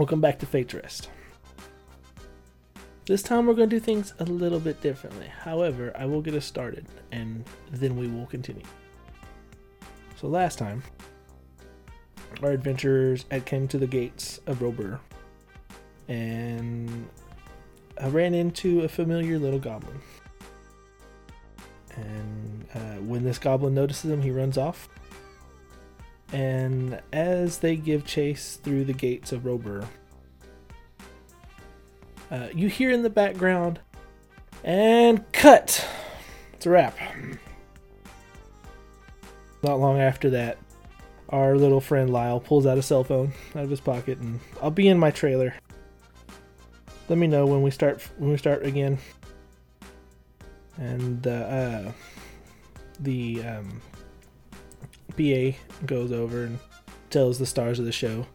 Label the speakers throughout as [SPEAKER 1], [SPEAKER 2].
[SPEAKER 1] Welcome back to Fate's Rest. This time we're going to do things a little bit differently. However, I will get us started and then we will continue. So last time, our adventurers had came to the gates of Robur and I ran into a familiar little goblin. And uh, when this goblin notices him, he runs off. And as they give chase through the gates of Robur, uh, you hear in the background, and cut! It's a wrap. Not long after that, our little friend Lyle pulls out a cell phone out of his pocket, and I'll be in my trailer. Let me know when we start when we start again. And uh, uh, the um, BA goes over and tells the stars of the show,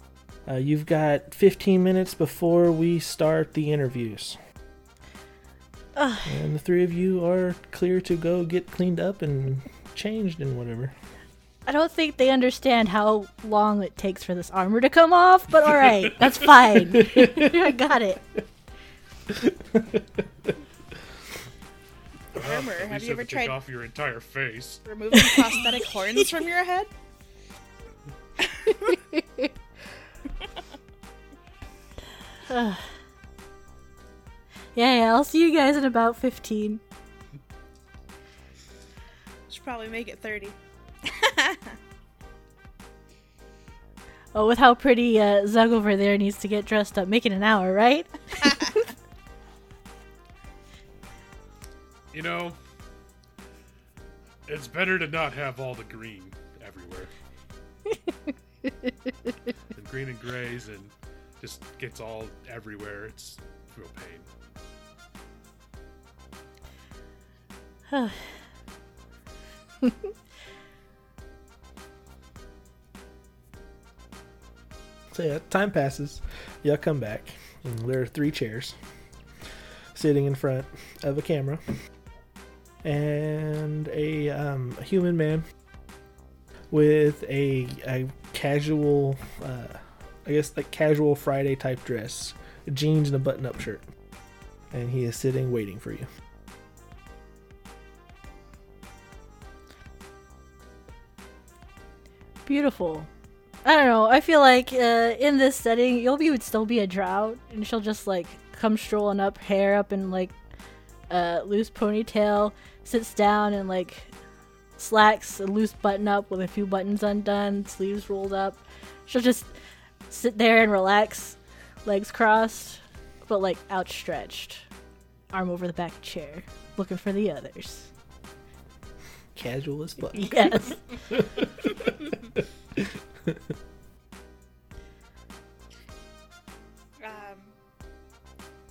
[SPEAKER 1] uh, "You've got 15 minutes before we start the interviews."
[SPEAKER 2] Ugh.
[SPEAKER 1] And the three of you are clear to go get cleaned up and changed and whatever.
[SPEAKER 2] I don't think they understand how long it takes for this armor to come off, but alright, that's fine. I got it.
[SPEAKER 3] Armor,
[SPEAKER 4] At
[SPEAKER 3] have
[SPEAKER 4] least
[SPEAKER 3] you ever
[SPEAKER 4] have to
[SPEAKER 3] tried
[SPEAKER 4] take off your entire face?
[SPEAKER 3] removing prosthetic horns from your head?
[SPEAKER 2] Yeah, yeah, I'll see you guys in about 15.
[SPEAKER 3] Should probably make it 30.
[SPEAKER 2] Oh, with how pretty uh, Zug over there needs to get dressed up. Make it an hour, right?
[SPEAKER 4] You know, it's better to not have all the green everywhere. the green and grays and just gets all everywhere. It's real pain.
[SPEAKER 1] So yeah, time passes. Y'all come back. And there are three chairs sitting in front of a camera and a um, human man with a, a casual, uh, I guess like casual Friday type dress, jeans and a button-up shirt, and he is sitting waiting for you.
[SPEAKER 2] Beautiful. I don't know. I feel like uh, in this setting, Yobi would still be a drought, and she'll just like come strolling up, hair up in like a loose ponytail, sits down and like slacks, a loose button up with a few buttons undone, sleeves rolled up. She'll just sit there and relax, legs crossed, but like outstretched, arm over the back chair, looking for the others.
[SPEAKER 1] Casual as fuck.
[SPEAKER 2] Yes.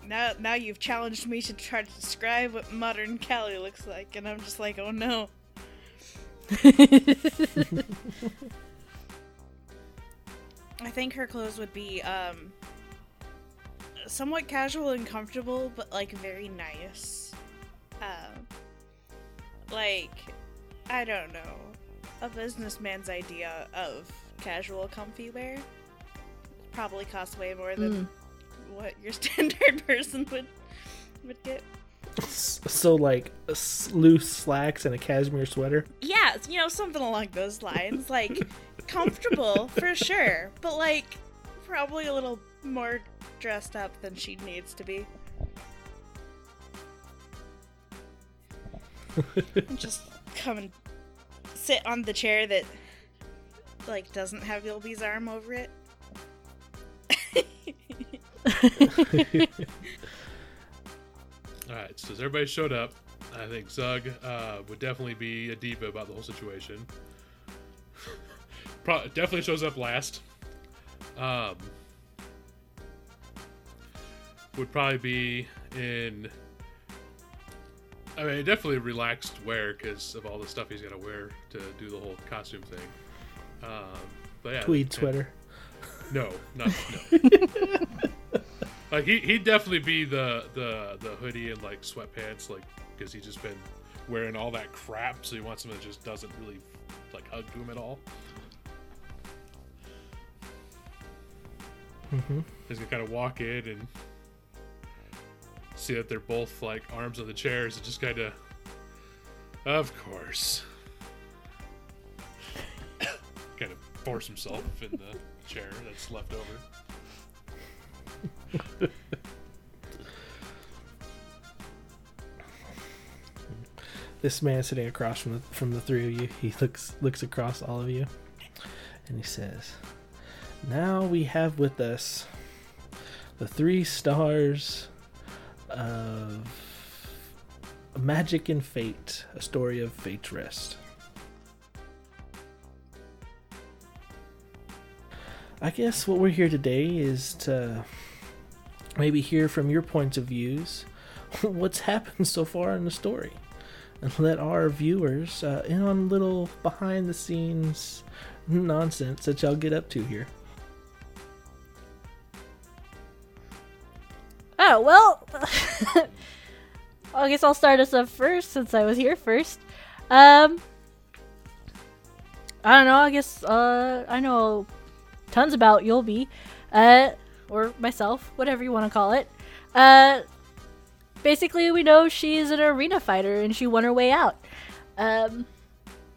[SPEAKER 3] now, now you've challenged me to try to describe what modern Callie looks like, and I'm just like, oh no. I think her clothes would be um somewhat casual and comfortable, but like very nice. Um, like I don't know, a businessman's idea of casual comfy wear probably costs way more than what your standard person would would get.
[SPEAKER 1] So like loose slacks and a cashmere sweater.
[SPEAKER 3] Yeah, you know, something along those lines. Like comfortable for sure, but like probably a little more dressed up than she needs to be. Just come and sit on the chair that like doesn't have Gilby's arm over it.
[SPEAKER 4] All right, so as everybody showed up, I think Zug uh, would definitely be a diva about the whole situation. Pro- definitely shows up last. Um, would probably be in. I mean, definitely relaxed wear because of all the stuff he's got to wear to do the whole costume thing. Um, but yeah,
[SPEAKER 1] Tweed
[SPEAKER 4] and-
[SPEAKER 1] sweater.
[SPEAKER 4] no, not no. like he he'd definitely be the the the hoodie and like sweatpants, like because he's just been wearing all that crap, so he wants something that just doesn't really like hug to him at all.
[SPEAKER 1] Mm-hmm.
[SPEAKER 4] He's gonna kind of walk in and see that they're both like arms on the chairs and just kind of, of course, kind of force himself in the chair that's left over.
[SPEAKER 1] This man sitting across from the from the three of you, he looks looks across all of you, and he says, "Now we have with us the three stars of Magic and Fate, a story of fate's rest." I guess what we're here today is to maybe hear from your points of views what's happened so far in the story and let our viewers uh, in on little behind the scenes nonsense that y'all get up to here.
[SPEAKER 2] Oh, well. I guess I'll start us up first since I was here first. Um. I don't know, I guess, uh, I know tons about Yulby, uh, or myself, whatever you want to call it. Uh, basically, we know she's an arena fighter and she won her way out. Um,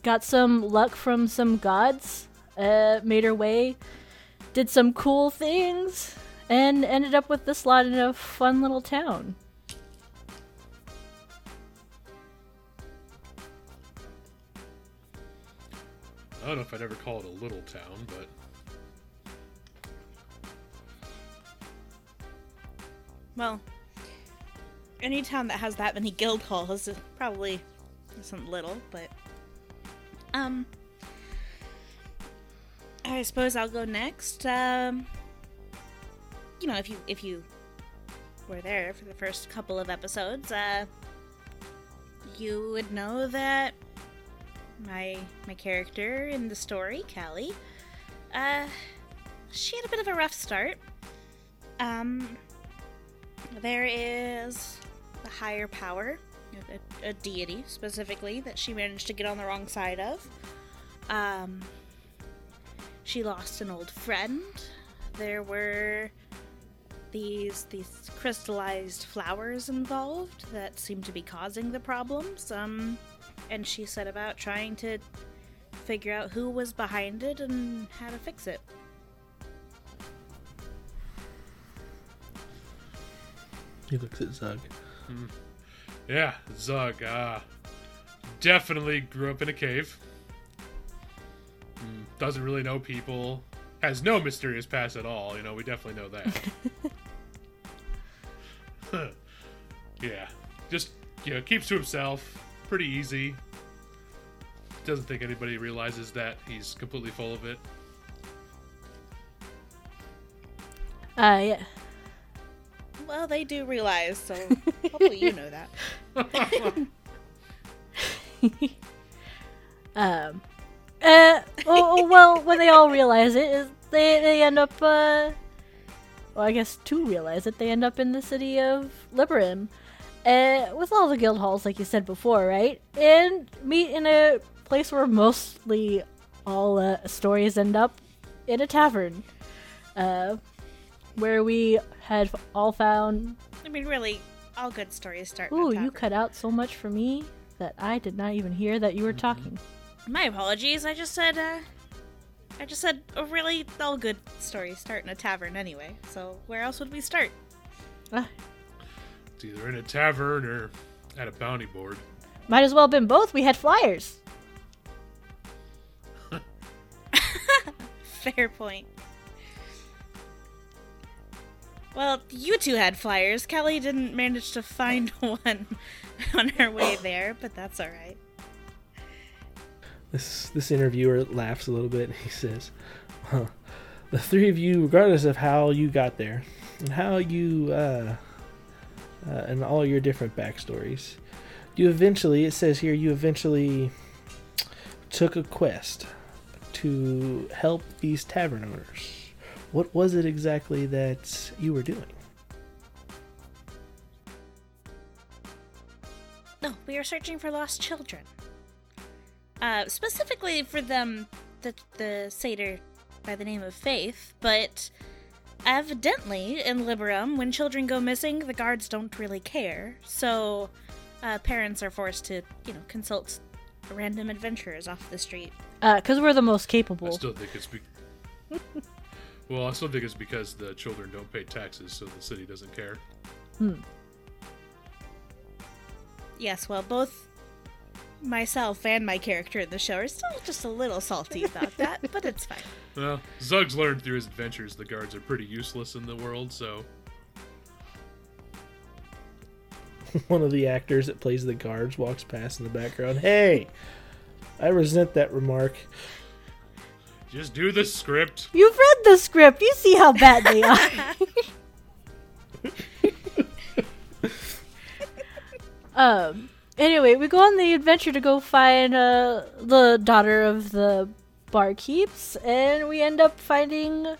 [SPEAKER 2] got some luck from some gods, uh, made her way, did some cool things, and ended up with this lot in a fun little town.
[SPEAKER 4] I don't know if I'd ever call it a little town, but
[SPEAKER 3] Well, any town that has that many guild halls probably isn't little, but um, I suppose I'll go next. Um, you know, if you if you were there for the first couple of episodes, uh, you would know that my my character in the story, Callie, uh, she had a bit of a rough start. Um, there is a higher power, a, a deity specifically, that she managed to get on the wrong side of. Um, she lost an old friend. There were these these crystallized flowers involved that seemed to be causing the problems. Um, and she set about trying to figure out who was behind it and how to fix it.
[SPEAKER 1] He looks at Zug.
[SPEAKER 4] yeah, Zug, uh, definitely grew up in a cave. Mm, Doesn't really know people. Has no mysterious past at all. You know, we definitely know that. yeah, just you know, keeps to himself. Pretty easy. Doesn't think anybody realizes that he's completely full of it.
[SPEAKER 2] Uh, yeah.
[SPEAKER 3] Well, they do realize, so hopefully you know that.
[SPEAKER 2] Um, uh, well, well, when they all realize it, is they they end up. Uh, well, I guess to realize it, they end up in the city of Liberum, uh, with all the guild halls, like you said before, right? And meet in a place where mostly all uh, stories end up in a tavern, uh, where we had all found.
[SPEAKER 3] I mean, really, all good stories start. in a
[SPEAKER 2] Ooh, you cut out so much for me that I did not even hear that you were talking.
[SPEAKER 3] My apologies. I just said. uh... I just said, oh, really, all good stories start in a tavern anyway. So where else would we start?
[SPEAKER 2] Ah,
[SPEAKER 4] It's either in a tavern or at a bounty board.
[SPEAKER 2] Might as well have been both. We had flyers.
[SPEAKER 3] Fair point. Well, you two had flyers. Kelly didn't manage to find one on her way there, but that's all right.
[SPEAKER 1] This this interviewer laughs a little bit. He says, huh, "The three of you, regardless of how you got there, and how you, uh, uh, and all your different backstories, you eventually, it says here, you eventually took a quest to help these tavern owners. What was it exactly that you were doing?
[SPEAKER 3] No, we are searching for lost children. Uh, specifically for them, the the satyr by the name of Faith, but evidently, in Liberum, when children go missing, the guards don't really care. So, uh, parents are forced to, you know, consult random adventurers off the street.
[SPEAKER 2] Because we're the most capable.
[SPEAKER 4] I
[SPEAKER 2] capable.
[SPEAKER 4] still think it's be- well, I still think it's because the children don't pay taxes, so the city doesn't care. Hmm.
[SPEAKER 3] Yes, well, both myself and my character in the show are still just a little salty about that, but it's fine.
[SPEAKER 4] Well, Zug's learned through his adventures the guards are pretty useless in the world, so
[SPEAKER 1] One of the actors that plays the guards walks past in the background. Hey, I resent that remark.
[SPEAKER 4] Just do the script.
[SPEAKER 2] You've read the script. You see how bad they are. um. Anyway, we go on the adventure to go find uh, the daughter of the barkeeps, and we end up finding.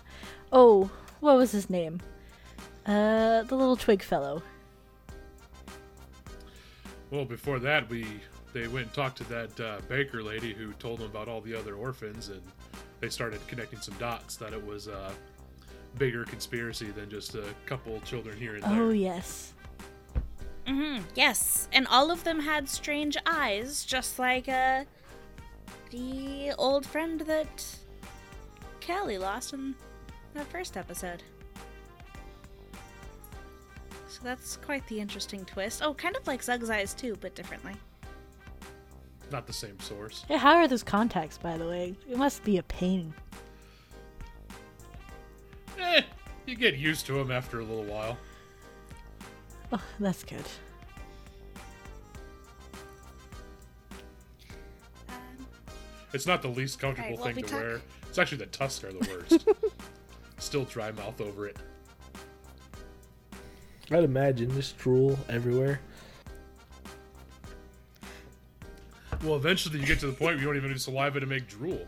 [SPEAKER 2] Oh, what was his name? Uh, the little twig fellow.
[SPEAKER 4] Well, before that, we they went and talked to that uh, baker lady who told them about all the other orphans, and they started connecting some dots that it was a bigger conspiracy than just a couple children here and there.
[SPEAKER 2] Oh yes.
[SPEAKER 3] hmm yes, and all of them had strange eyes, just like uh, the old friend that Callie lost in that first episode. So that's quite the interesting twist. Oh, kind of like Zug's eyes too, but differently.
[SPEAKER 4] Not the same source.
[SPEAKER 2] Yeah, how are those contacts, by the way? It must be a pain.
[SPEAKER 4] Eh, you get used to them after a little while.
[SPEAKER 2] Oh, that's good.
[SPEAKER 3] Um,
[SPEAKER 4] It's not the least comfortable
[SPEAKER 3] Right, well,
[SPEAKER 4] thing
[SPEAKER 3] we
[SPEAKER 4] to
[SPEAKER 3] talk-
[SPEAKER 4] wear. It's actually the tusks are the worst. Still dry mouth over it.
[SPEAKER 1] I'd imagine just drool everywhere.
[SPEAKER 4] Well, eventually you get to the point where you don't even need saliva to make drool.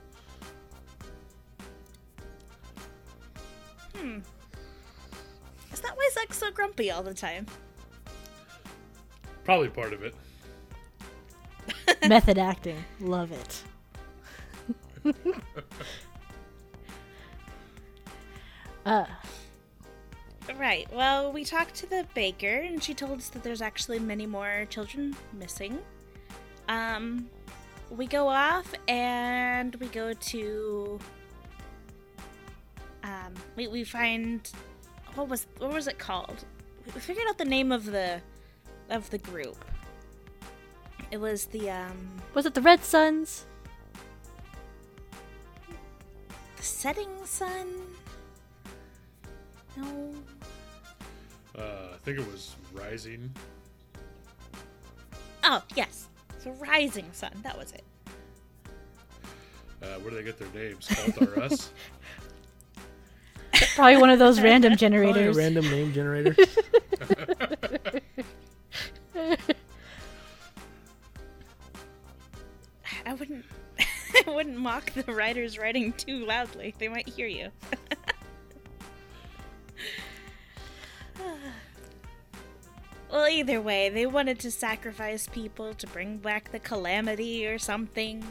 [SPEAKER 4] Hmm.
[SPEAKER 3] Is that why Zug's so grumpy all the time?
[SPEAKER 4] Probably part of it.
[SPEAKER 2] Method acting. Love it. uh,
[SPEAKER 3] Right. Well, we talked to the baker, and she told us that there's actually many more children missing. Um, we go off and we go to. Um, we we find what was what was it called? We figured out the name of the of the group. It was the um
[SPEAKER 2] was it the Red Suns?
[SPEAKER 3] the setting sun. No.
[SPEAKER 4] Uh, I think it was rising.
[SPEAKER 3] Oh yes, so rising sun. That was it.
[SPEAKER 4] Uh, where do they get their names? Cult or us?
[SPEAKER 2] Probably one of those random
[SPEAKER 1] Probably a
[SPEAKER 2] generators.
[SPEAKER 1] random name generator.
[SPEAKER 3] I wouldn't I wouldn't mock the writers writing too loudly. They might hear you. Well, either way, they wanted to sacrifice people to bring back the calamity or something.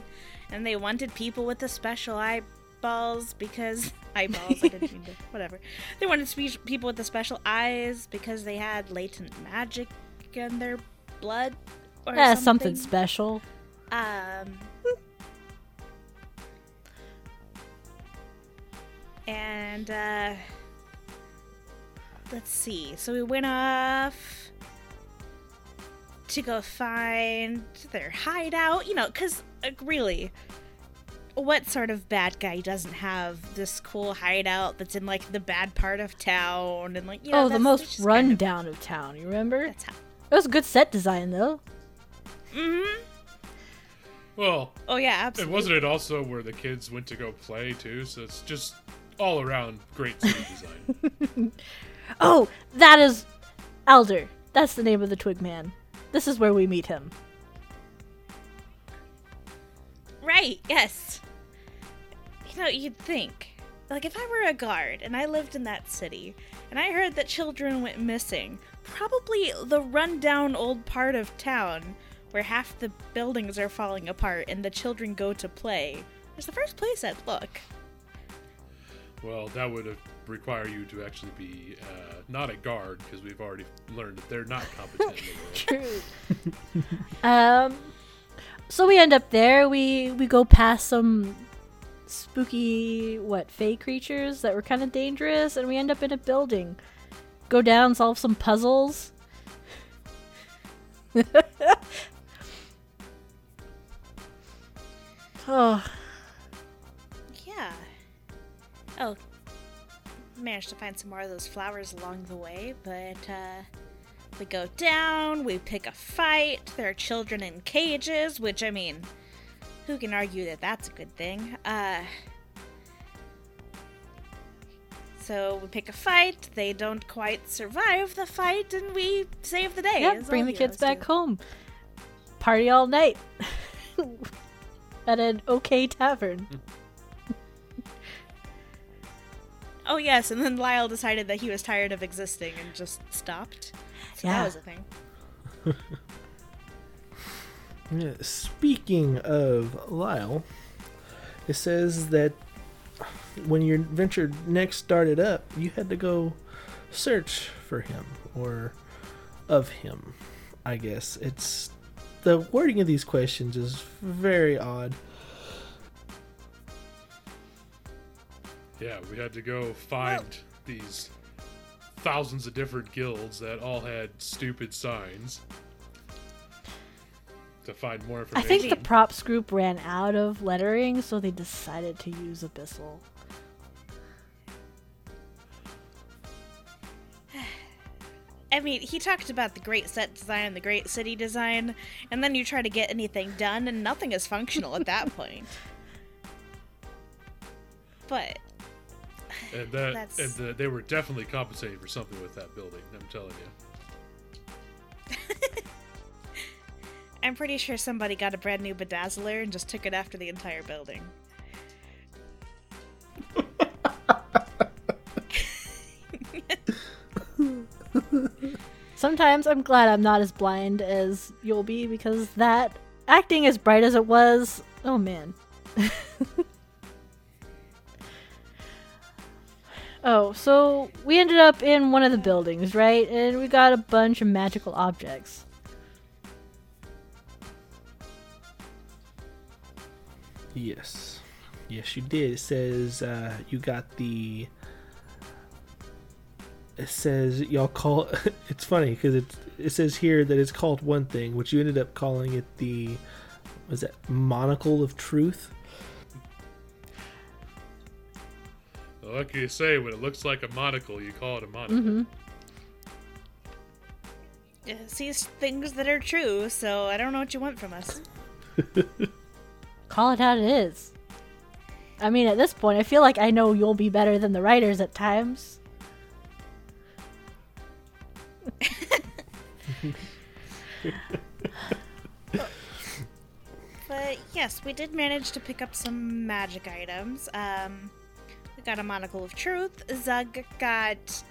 [SPEAKER 3] And they wanted people with the special eyeballs because eyeballs, I didn't mean to whatever. They wanted spe- people with the special eyes because they had latent magic in their blood or
[SPEAKER 2] yeah,
[SPEAKER 3] something.
[SPEAKER 2] something special.
[SPEAKER 3] Um. And, uh. Let's see. So we went off to go find their hideout. You know, because, like, really, what sort of bad guy doesn't have this cool hideout that's in, like, the bad part of town? And, like, you know,
[SPEAKER 2] oh, the most
[SPEAKER 3] that's just kind of-
[SPEAKER 2] rundown of town. You remember?
[SPEAKER 3] That's how.
[SPEAKER 2] It was a good set design, though.
[SPEAKER 3] mm-hmm
[SPEAKER 4] Well,
[SPEAKER 3] Oh, yeah,
[SPEAKER 4] and
[SPEAKER 3] absolutely.
[SPEAKER 4] wasn't it also where the kids went to go play too? So it's just all around great city design.
[SPEAKER 2] Oh, that is Elder. That's the name of the Twig Man. This is where we meet him.
[SPEAKER 3] Right, yes. You know, you'd think. Like, if I were a guard and I lived in that city and I heard that children went missing, probably the rundown old part of town where half the buildings are falling apart and the children go to play is the first place I'd look.
[SPEAKER 4] well, that would have require you to actually be uh, not a guard because we've already learned that they're not competent in the world.
[SPEAKER 2] True. um, so we end up there. We we go past some spooky what fey creatures that were kind of dangerous, and we end up in a building. Go down, solve some puzzles. oh,
[SPEAKER 3] Yeah. Oh, managed to find some more of those flowers along the way, but uh, we go down, we pick a fight. There are children in cages, which I mean, who can argue that that's a good thing? Uh, so we pick a fight. They don't quite survive the fight, and we save the day.
[SPEAKER 2] yeah, bring the kids back
[SPEAKER 3] do.
[SPEAKER 2] home. Party all night at an okay tavern.
[SPEAKER 3] Oh yes, and then Lyle decided that he was tired of existing and just stopped. So
[SPEAKER 2] Yeah.
[SPEAKER 3] that was a thing.
[SPEAKER 1] Speaking of Lyle, it says that when your adventure next started up, you had to go search for him or of him. I guess it's the wording of these questions is very odd.
[SPEAKER 4] Yeah, we had to go find these thousands of different guilds that all had stupid signs to find more
[SPEAKER 2] I think the props group ran out of lettering, so they decided to use Abyssal.
[SPEAKER 3] I mean, he talked about the great set design the great city design, and then you try to get anything done, and nothing is functional at that point. But
[SPEAKER 4] and that
[SPEAKER 3] that's-
[SPEAKER 4] and the, they were definitely compensating for something with that building. I'm telling you.
[SPEAKER 3] I'm pretty sure somebody got a brand new bedazzler and just took it after the entire building.
[SPEAKER 2] Sometimes I'm glad I'm not as blind as Yulby because that acting as bright as it was, oh man. oh, so we ended up in one of the buildings, right? And we got a bunch of magical objects.
[SPEAKER 1] Yes. Yes, you did. It says uh, you got the. It says y'all call. it's funny because it it says here that it's called one thing, which you ended up calling it the. Was that monocle of truth?
[SPEAKER 4] Like you say, when it looks like a monocle, you call it a monocle.
[SPEAKER 2] Mm-hmm.
[SPEAKER 3] Uh, sees things that are true, so I don't know what you want from us.
[SPEAKER 2] Call it how it is. I mean, at this point, I feel like I know Yulby better than the writers at times.
[SPEAKER 3] But yes, we did manage to pick up some magic items. Um, we got a monocle of truth. Zug got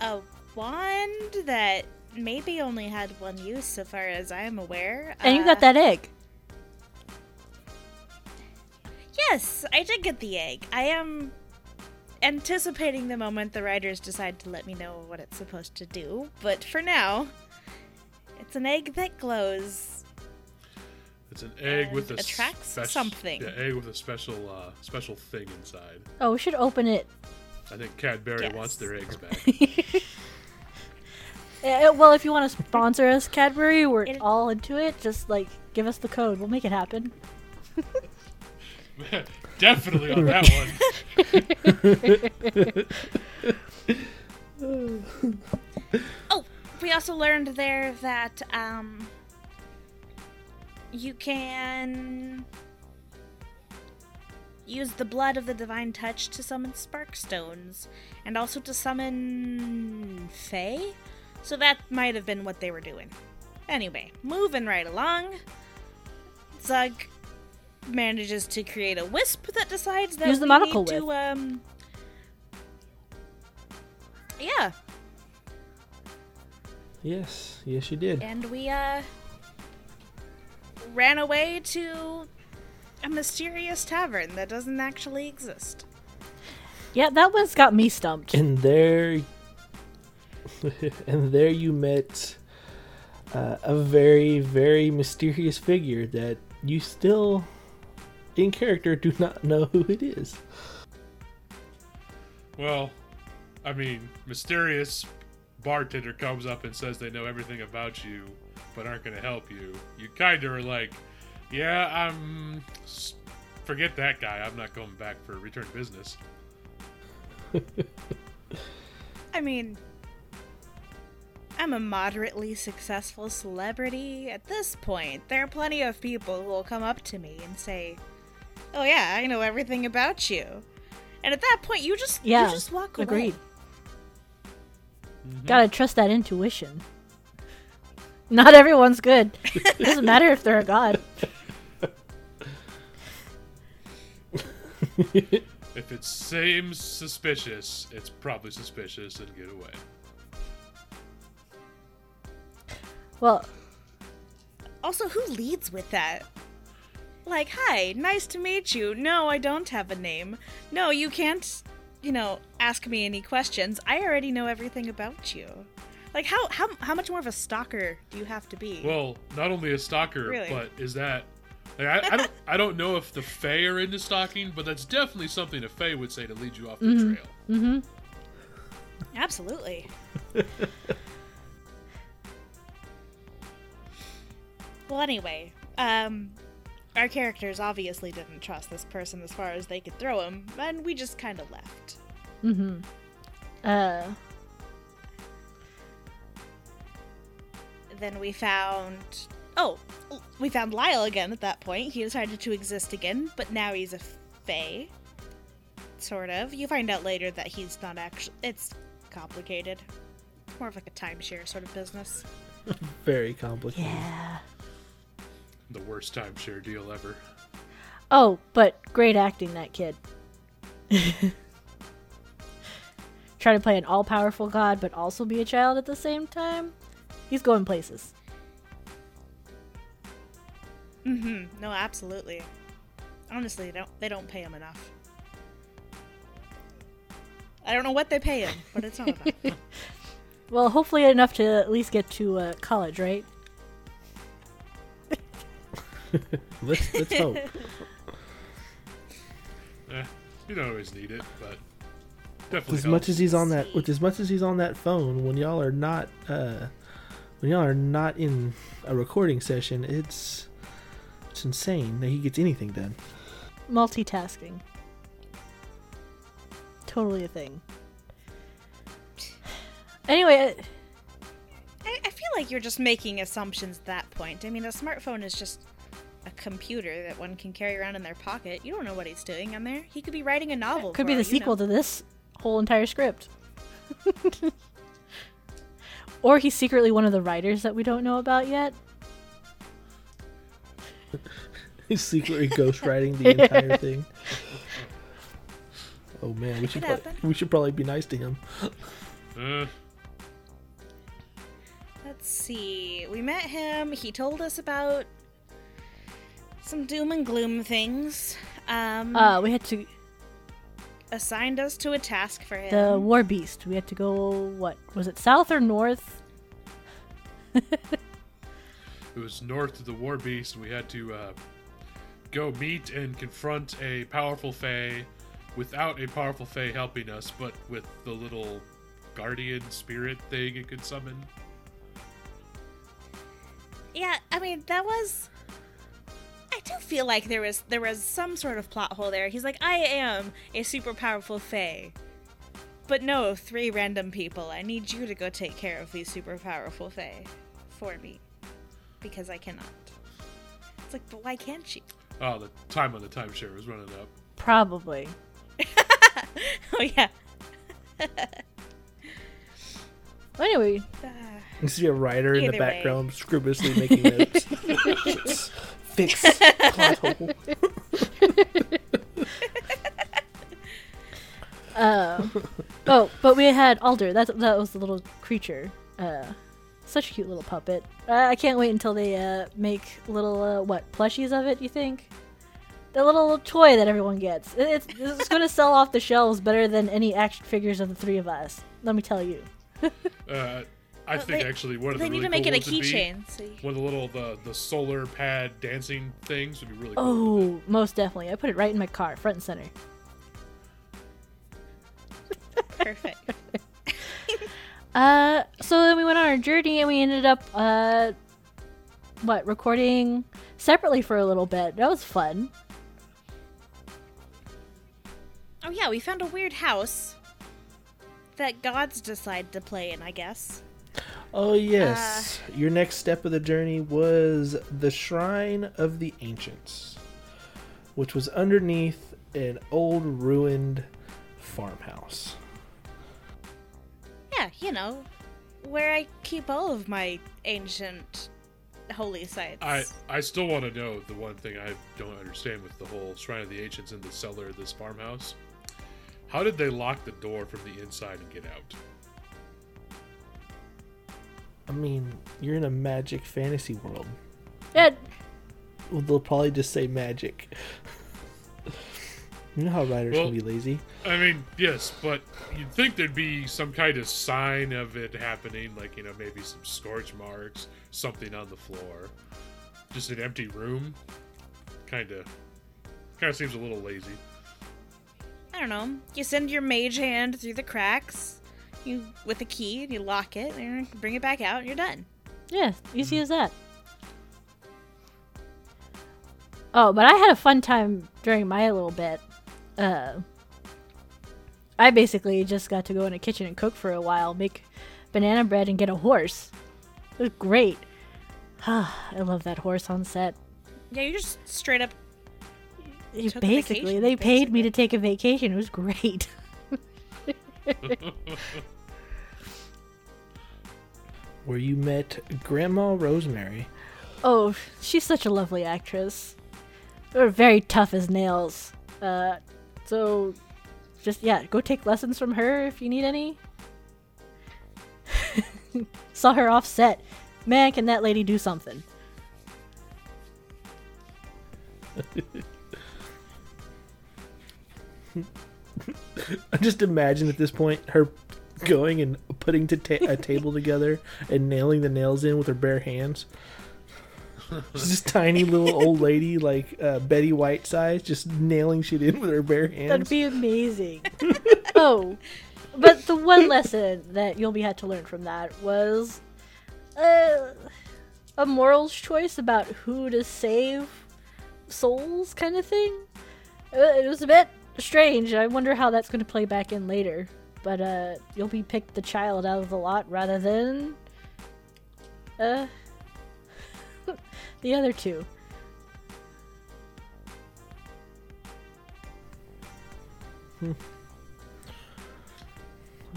[SPEAKER 3] a wand that maybe only had one use, so far as I am aware.
[SPEAKER 2] And you
[SPEAKER 3] Uh,
[SPEAKER 2] got that egg.
[SPEAKER 3] Yes, I did get the egg. I am anticipating the moment the writers decide to let me know what it's supposed to do. But for now, it's an egg that glows.
[SPEAKER 4] It's an egg with a
[SPEAKER 3] And attracts
[SPEAKER 4] spec-
[SPEAKER 3] something.
[SPEAKER 4] Yeah, egg with a special uh, special thing inside.
[SPEAKER 2] Oh, we should open it.
[SPEAKER 4] I think Cadbury
[SPEAKER 3] Yes.
[SPEAKER 4] wants their eggs back.
[SPEAKER 2] Eh, well, if you want to sponsor us, Cadbury, we're
[SPEAKER 3] It-
[SPEAKER 2] all into it. Just like give us the code, we'll make it happen.
[SPEAKER 4] Definitely on that one.
[SPEAKER 3] Oh, we also learned there that um you can use the blood of the divine touch to summon spark stones and also to summon Fae. So that might have been what they were doing. Anyway, moving right along. Zug manages to create a wisp that decides that
[SPEAKER 2] Use the
[SPEAKER 3] we
[SPEAKER 2] monocle
[SPEAKER 3] need to um Yeah,
[SPEAKER 1] Yes, yes, you did.
[SPEAKER 3] and we uh ran away to a mysterious tavern that doesn't actually exist.
[SPEAKER 2] Yeah, that one's got me stumped.
[SPEAKER 1] and there and there you met uh, a very very mysterious figure that you still in character do not know who it is
[SPEAKER 4] Well, I mean, mysterious bartender comes up and says they know everything about you, but aren't going to help you. You kind of are like, yeah, I'm. Forget that guy. I'm not going back for return business.
[SPEAKER 3] I mean, I'm a moderately successful celebrity. At this point, there are plenty of people who will come up to me and say, "Oh yeah, I know everything about you." And at that point, you just
[SPEAKER 2] Yeah,
[SPEAKER 3] you just walk away.
[SPEAKER 2] Agreed. Mm-hmm. Gotta trust that intuition. Not everyone's good. It doesn't matter if they're a god.
[SPEAKER 4] If it seems suspicious, it's probably suspicious and get away.
[SPEAKER 2] Well,
[SPEAKER 3] Also, who leads with that? Like, hi, nice to meet you. No, I don't have a name. No, you can't, you know, ask me any questions. I already know everything about you. Like, how how how much more of a stalker do you have to be?
[SPEAKER 4] Well, not only a stalker,
[SPEAKER 3] Really?
[SPEAKER 4] but is that like, I, I don't I don't know if the Fae are into stalking, but that's definitely something a Fae would say to lead you off the
[SPEAKER 2] Mm-hmm.
[SPEAKER 4] trail.
[SPEAKER 3] Absolutely. well, anyway, um, our characters obviously didn't trust this person as far as they could throw him, and we just kind of left.
[SPEAKER 2] mm-hmm. Uh,
[SPEAKER 3] Then we found. Oh, we found Lyle again at that point. He decided to exist again, but now he's a fae. Sort of. You find out later that he's not actually. It's complicated. More of like a timeshare sort of business.
[SPEAKER 1] very complicated
[SPEAKER 2] yeah.
[SPEAKER 4] The worst timeshare deal ever.
[SPEAKER 2] Oh, but great acting, that kid. Try to play an all powerful god, but also be a child at the same time. He's going places.
[SPEAKER 3] Mm-hmm. No, absolutely. Honestly, they don't they don't pay him enough. I don't know what they pay him, but it's not enough.
[SPEAKER 2] Well, hopefully enough to at least get to uh, college, right?
[SPEAKER 1] let's let's hope
[SPEAKER 4] Eh, you don't always need it, but
[SPEAKER 1] with
[SPEAKER 4] definitely.
[SPEAKER 1] as much as he's on that with as much as he's on that phone when y'all are not uh when y'all are not in a recording session it's it's insane that he gets anything done
[SPEAKER 2] Multitasking. Totally a thing. Anyway, uh,
[SPEAKER 3] I, I feel like you're just making assumptions at that point. I mean, a smartphone is just a computer that one can carry around in their pocket. You don't know what he's doing on there. He could be writing a novel.
[SPEAKER 2] could
[SPEAKER 3] for
[SPEAKER 2] be the sequel
[SPEAKER 3] know.
[SPEAKER 2] to this whole entire script. or he's secretly one of the writers that we don't know about yet.
[SPEAKER 1] he's secretly ghostwriting the entire thing oh man we should probably, we should probably be nice to him
[SPEAKER 4] Uh,
[SPEAKER 3] Let's see. We met him. He told us about some doom and gloom things. Um,
[SPEAKER 2] Uh, we had to
[SPEAKER 3] assigned us to a task for him.
[SPEAKER 2] the war beast. We had to go what was it, south or north?
[SPEAKER 4] it was north of the War Beast. We had to uh, go meet and confront a powerful Fae without a powerful Fae helping us, but with the little guardian spirit thing it could summon.
[SPEAKER 3] Yeah, I mean that was. I do feel like there was there was some sort of plot hole there. He's like, I am a super powerful fae, but no, three random people. I need you to go take care of these super powerful fae for me, because I cannot. It's like, but why can't she?
[SPEAKER 4] Oh, the time on the timeshare was running up.
[SPEAKER 2] Probably.
[SPEAKER 3] oh yeah.
[SPEAKER 2] Anyway,
[SPEAKER 3] Uh,
[SPEAKER 1] you see a writer in the
[SPEAKER 3] Either way.
[SPEAKER 1] background scribblously making notes fix plot hole
[SPEAKER 2] uh, oh, but we had Alder. That that was the little creature. Uh, such a cute little puppet. Uh, I can't wait until they uh make little uh, what plushies of it. You think? the little toy that everyone gets. It- It's, it's going to sell off the shelves better than any action figures of the three of us. Let me tell you.
[SPEAKER 4] Uh, I think
[SPEAKER 3] they-
[SPEAKER 4] actually one of the
[SPEAKER 3] They
[SPEAKER 4] the
[SPEAKER 3] need
[SPEAKER 4] really
[SPEAKER 3] to make
[SPEAKER 4] cool
[SPEAKER 3] it a
[SPEAKER 4] ones would be
[SPEAKER 3] keychain. So you-
[SPEAKER 4] One of the little the the solar pad dancing things would be really cool.
[SPEAKER 2] Oh, most definitely. I put it right in my car, front and center.
[SPEAKER 3] perfect.
[SPEAKER 2] Uh, so then we went on our journey and we ended up, uh, what, recording separately for a little bit. That was fun.
[SPEAKER 3] Oh yeah, we found a weird house that gods decide to play in. I guess.
[SPEAKER 1] Oh uh, yes, your next step of the journey was the Shrine of the Ancients, which was underneath an old ruined farmhouse.
[SPEAKER 3] Yeah, you know, where I keep all of my ancient holy sites.
[SPEAKER 4] I I still want to know the one thing I don't understand with the whole Shrine of the Ancients in the cellar of this farmhouse. How did they lock the door from the inside and get out?
[SPEAKER 1] I mean, you're in a magic fantasy world.
[SPEAKER 2] Yeah,
[SPEAKER 1] Well, they'll probably just say magic. you know how writers
[SPEAKER 4] Well-
[SPEAKER 1] can be lazy.
[SPEAKER 4] I mean, yes, but you'd think there'd be some kind of sign of it happening, like you know maybe some scorch marks, something on the floor. Just an empty room, kind of, kind of seems a little lazy.
[SPEAKER 3] I don't know. You send your mage hand through the cracks, you with a key, and you lock it, and you bring it back out, and you're done.
[SPEAKER 2] yeah, easy as that. Oh, but I had a fun time during my little bit. Uh, I basically just got to go in the kitchen and cook for a while, make banana bread, and get a horse. It was great. I love that horse on set.
[SPEAKER 3] Yeah, you just straight up.
[SPEAKER 2] You
[SPEAKER 3] Took
[SPEAKER 2] basically,
[SPEAKER 3] vacation,
[SPEAKER 2] they paid me to take a vacation. It was great.
[SPEAKER 1] Where you met Grandma Rosemary.
[SPEAKER 2] Oh, she's such a lovely actress. They're very tough as nails. Uh, so just yeah, go take lessons from her if you need any. Saw her off set. Man, can that lady do something?
[SPEAKER 1] I just imagine at this point her going and putting to ta- a table together and nailing the nails in with her bare hands. This tiny little old lady, like uh, Betty White size, just nailing shit in with her bare hands.
[SPEAKER 2] That'd be amazing. oh, but the one lesson that Yulby had to learn from that was uh, a morals choice about who to save souls, kind of thing. Uh, it was a bit strange. I wonder how that's going to play back in later. But uh, be picked the child out of the lot rather than uh, the other two.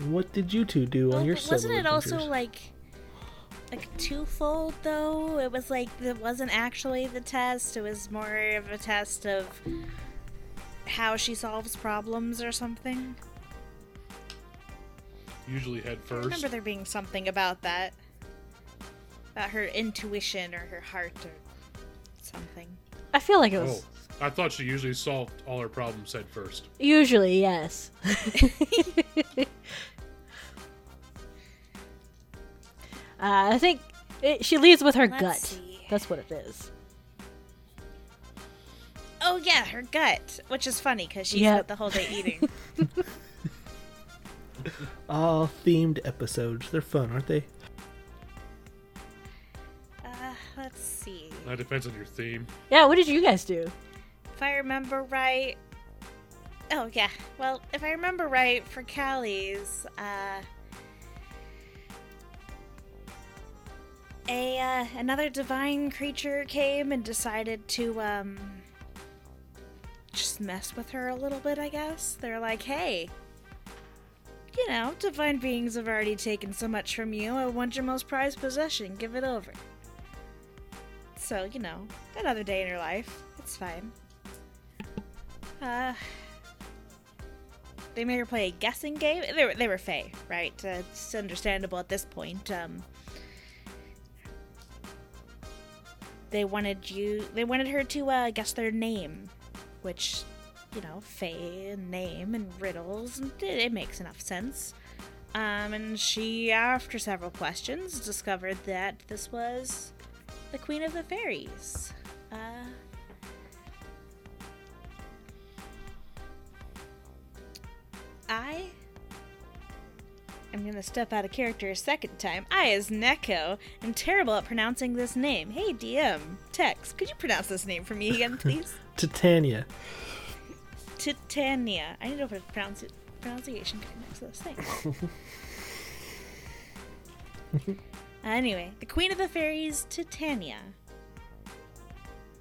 [SPEAKER 1] What did you two do
[SPEAKER 3] Well,
[SPEAKER 1] on your
[SPEAKER 3] but wasn't
[SPEAKER 1] solo
[SPEAKER 3] it also
[SPEAKER 1] adventures?
[SPEAKER 3] like like twofold though? It was like it wasn't actually the test. It was more of a test of how she solves problems or something.
[SPEAKER 4] Usually head first.
[SPEAKER 3] I remember there being something about that. About her intuition or her heart or something.
[SPEAKER 2] I feel like it was
[SPEAKER 4] Oh, I thought she usually solved all her problems head first.
[SPEAKER 2] Usually, yes. uh, I think it, she leads with her
[SPEAKER 3] Let's
[SPEAKER 2] gut.
[SPEAKER 3] see.
[SPEAKER 2] That's what it is.
[SPEAKER 3] Oh yeah, her gut, which is funny because she
[SPEAKER 2] Yep.
[SPEAKER 3] spent the whole day eating.
[SPEAKER 1] all themed episodes. They're fun, aren't they?
[SPEAKER 3] uh, let's see.
[SPEAKER 4] That depends on your theme.
[SPEAKER 2] Yeah, what did you guys do?
[SPEAKER 3] If I remember right. Oh, yeah. Well, if I remember right, for Callie's, uh. A, uh, another divine creature came and decided to, um. Just mess with her a little bit, I guess. They're like, hey. You know, divine beings have already taken so much from you. I want your most prized possession. Give it over. So, you know, another day in her life. It's fine. Uh, they made her play a guessing game. They were they were Fae, right? Uh, it's understandable at this point. Um, they wanted you. They wanted her to uh, guess their name, which, you know, Fae and name and riddles, and it, it makes enough sense. Um, and she, after several questions, discovered that this was the Queen of the Fairies. Uh, I am gonna step out of character a second time. I, as Neko, am terrible at pronouncing this name. Hey, DM, Tex, could you pronounce this name for me again, please?
[SPEAKER 1] Titania.
[SPEAKER 3] Titania. I need to put a pronounci- pronunciation card next to this thing. anyway, the Queen of the Fairies, Titania.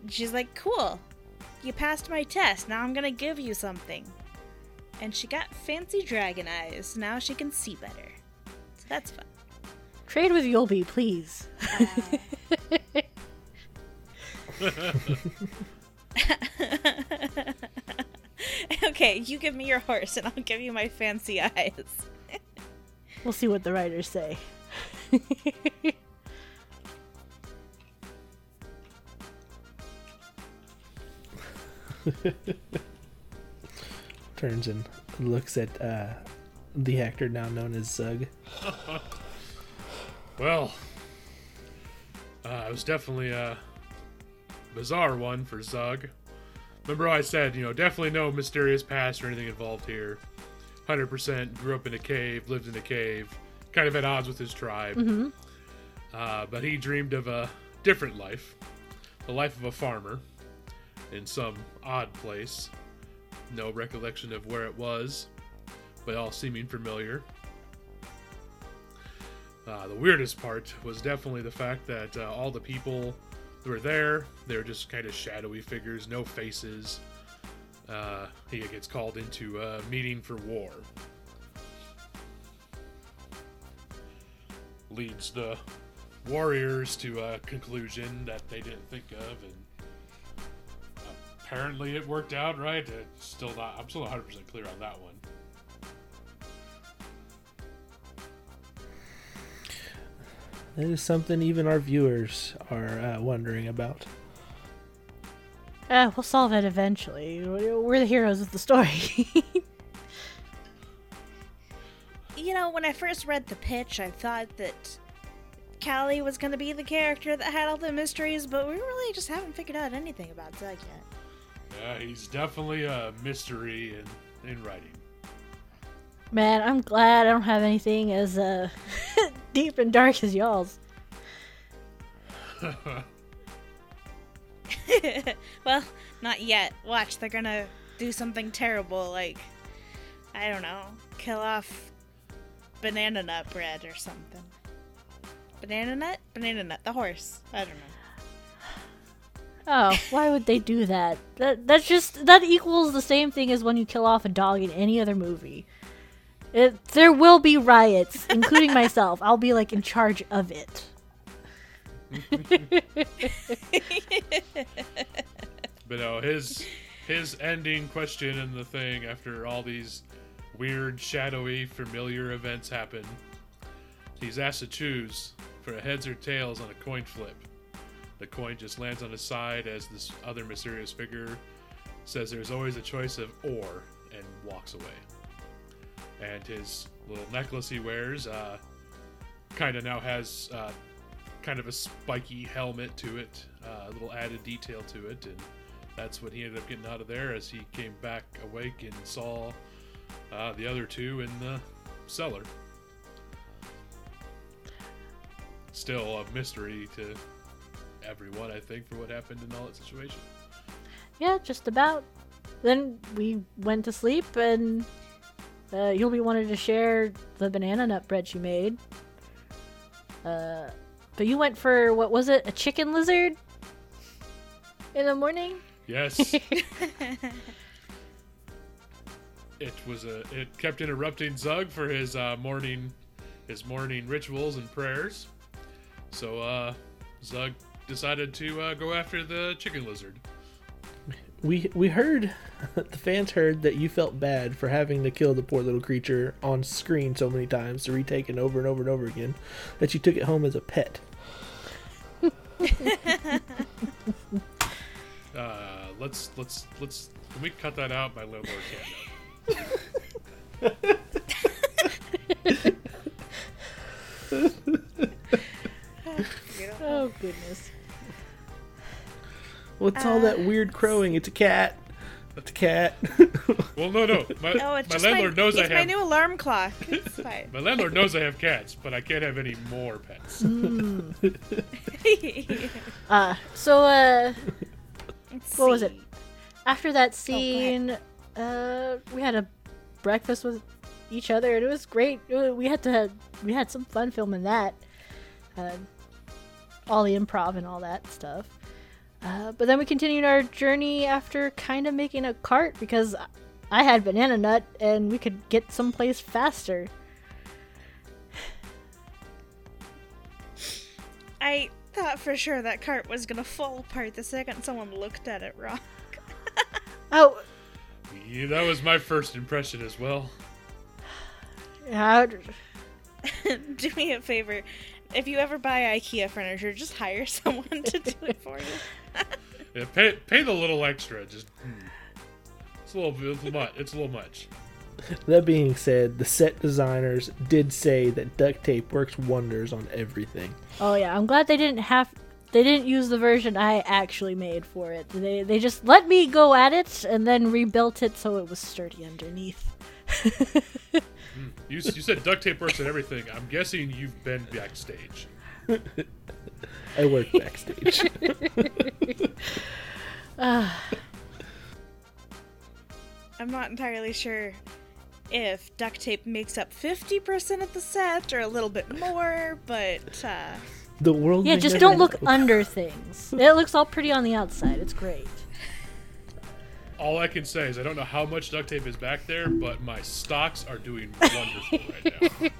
[SPEAKER 3] She's like, cool. You passed my test. Now I'm gonna give you something. And she got fancy dragon eyes. Now she can see better. So that's fun.
[SPEAKER 2] Trade with Yulby, please. Uh.
[SPEAKER 3] okay, you give me your horse and I'll give you my fancy eyes.
[SPEAKER 2] We'll see what the writers say.
[SPEAKER 1] Turns and looks at uh, the actor now known as Zug.
[SPEAKER 4] Well, uh, it was definitely a bizarre one for Zug. Remember, I said, you know, definitely no mysterious past or anything involved here. 100% grew up in a cave, lived in a cave, kind of at odds with his tribe. Uh, but he dreamed of a different life the life of a farmer in some odd place. No recollection of where it was, but all seeming familiar. Uh, the weirdest part was definitely the fact that uh, all the people were there, they were just kind of shadowy figures, no faces. Uh, he gets called into a meeting for war. Leads the warriors to a conclusion that they didn't think of, and apparently it worked out right. It's still not. I'm still 100 percent clear on that one.
[SPEAKER 1] That is something even our viewers are uh, wondering about.
[SPEAKER 2] Uh, we'll solve it eventually. We're we're the heroes of the story.
[SPEAKER 3] You know, when I first read the pitch, I thought that Callie was going to be the character that had all the mysteries, but we really just haven't figured out anything about Zug yet.
[SPEAKER 4] Yeah, he's definitely a mystery in in writing.
[SPEAKER 2] Man, I'm glad I don't have anything as uh, deep and dark as y'all's.
[SPEAKER 3] well, not yet. Watch, they're gonna do something terrible, like, I don't know, kill off Banana Nut Bread or something. Banana Nut? Banana Nut, the horse. I don't know.
[SPEAKER 2] Oh, why would they do that? That that's just that equals the same thing as when you kill off a dog in any other movie. It, there will be riots, including myself. I'll be like in charge of it.
[SPEAKER 4] But no, his his ending question in the thing after all these weird, shadowy, familiar events happen, he's asked to choose for heads or tails on a coin flip. The coin just lands on his side as this other mysterious figure says there's always a choice of or and walks away. And his little necklace he wears uh, kind of now has uh, kind of a spiky helmet to it, uh, a little added detail to it, and that's what he ended up getting out of there as he came back awake and saw uh, the other two in the cellar. Still a mystery to everyone, I think, for what happened in all that situation.
[SPEAKER 2] Yeah, just about. Then we went to sleep, and uh, Yulby wanted to share the banana nut bread she made. Uh, but you went for what was it? A chicken lizard in the morning.
[SPEAKER 4] Yes. it was a. It kept interrupting Zug for his uh, morning, his morning rituals and prayers. So uh, Zug decided to uh, go after the chicken lizard.
[SPEAKER 1] We we heard the fans heard that you felt bad for having to kill the poor little creature on screen so many times to retake it over and over and over again that you took it home as a pet.
[SPEAKER 4] Uh, let's let's let's Can we cut that out? My landlord can't know.
[SPEAKER 2] Oh goodness.
[SPEAKER 1] What's all that weird crowing? It's a cat. It's a cat.
[SPEAKER 4] Well, no, no. My,
[SPEAKER 3] Oh, it's
[SPEAKER 4] my landlord
[SPEAKER 3] my,
[SPEAKER 4] knows I
[SPEAKER 3] it's my new alarm clock. It's fine.
[SPEAKER 4] My landlord knows I have cats, but I can't have any more pets.
[SPEAKER 2] Uh, so uh,
[SPEAKER 3] Let's
[SPEAKER 2] What was it? after that
[SPEAKER 3] ahead.
[SPEAKER 2] scene, uh, we had a breakfast with each other, and it was great. We had to we had some fun filming that, uh, all the improv and all that stuff. Uh, but then we continued our journey after kind of making a cart because I had banana nut and we could get someplace faster.
[SPEAKER 3] I thought for sure that cart was gonna fall apart the second someone looked at it wrong.
[SPEAKER 2] Oh,
[SPEAKER 4] Yeah, that was my first impression as well.
[SPEAKER 2] yeah,
[SPEAKER 3] do me a favor. If you ever buy IKEA furniture, just hire someone to do it for you.
[SPEAKER 4] Yeah, pay pay the little extra. Just hmm. it's a little it's a much. It's a little much.
[SPEAKER 1] that being said, the set designers did say that duct tape works wonders on everything.
[SPEAKER 2] Oh yeah, I'm glad they didn't have they didn't use the version I actually made for it. They they just let me go at it and then rebuilt it so it was sturdy underneath.
[SPEAKER 4] You, you said duct tape works and everything. I'm guessing you've been backstage.
[SPEAKER 1] I work backstage.
[SPEAKER 3] I'm not entirely sure if duct tape makes up 50% of the set or a little bit more, but uh,
[SPEAKER 1] the world.
[SPEAKER 2] Yeah, just don't look under things. It looks all pretty on the outside. It's great.
[SPEAKER 4] All I can say is I don't know how much duct tape is back there, but my stocks are doing wonderful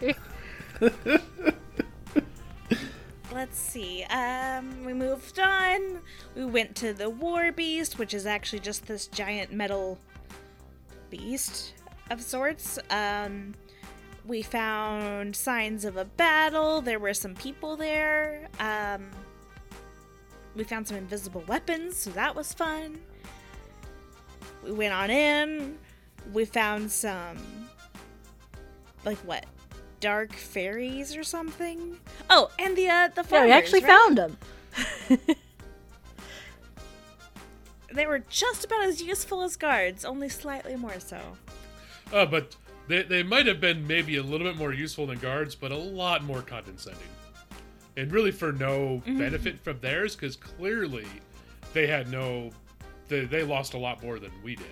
[SPEAKER 4] right now.
[SPEAKER 3] let's see. Um, we moved on. We went to the War Beast, which is actually just this giant metal beast of sorts. Um, we found signs of a battle. There were some people there. Um, we found some invisible weapons, so that was fun. We went on in. We found some, like what, dark fairies or something. Oh, and the uh, the
[SPEAKER 2] Yeah,
[SPEAKER 3] farmers,
[SPEAKER 2] we actually
[SPEAKER 3] right?
[SPEAKER 2] found them.
[SPEAKER 3] They were just about as useful as guards, only slightly more so.
[SPEAKER 4] Uh, but they, they might have been maybe a little bit more useful than guards, but a lot more condescending. And really for no benefit from theirs, because clearly they had no. They, they lost a lot more than we did.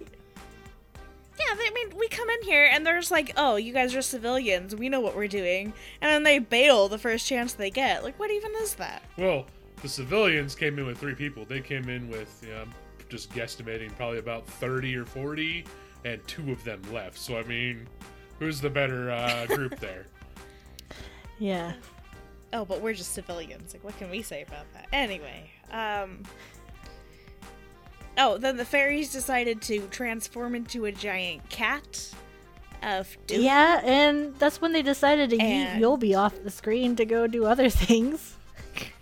[SPEAKER 3] Yeah, they, I mean, we come in here and they're just like, "Oh, you guys are civilians. We know what we're doing," and then they bail the first chance they get. Like, what even is that?
[SPEAKER 4] Well, the civilians came in with three people. They came in with, you know, just guesstimating, probably about 30 or 40, and two of them left. So, I mean, who's the better uh, group there?
[SPEAKER 2] Yeah.
[SPEAKER 3] Oh, but we're just civilians. Like, what can we say about that? Anyway, um. Oh, then the fairies decided to transform into a giant cat of doom.
[SPEAKER 2] Yeah, and that's when they decided to yeet
[SPEAKER 3] And-
[SPEAKER 2] Yulby off the screen to go do other things.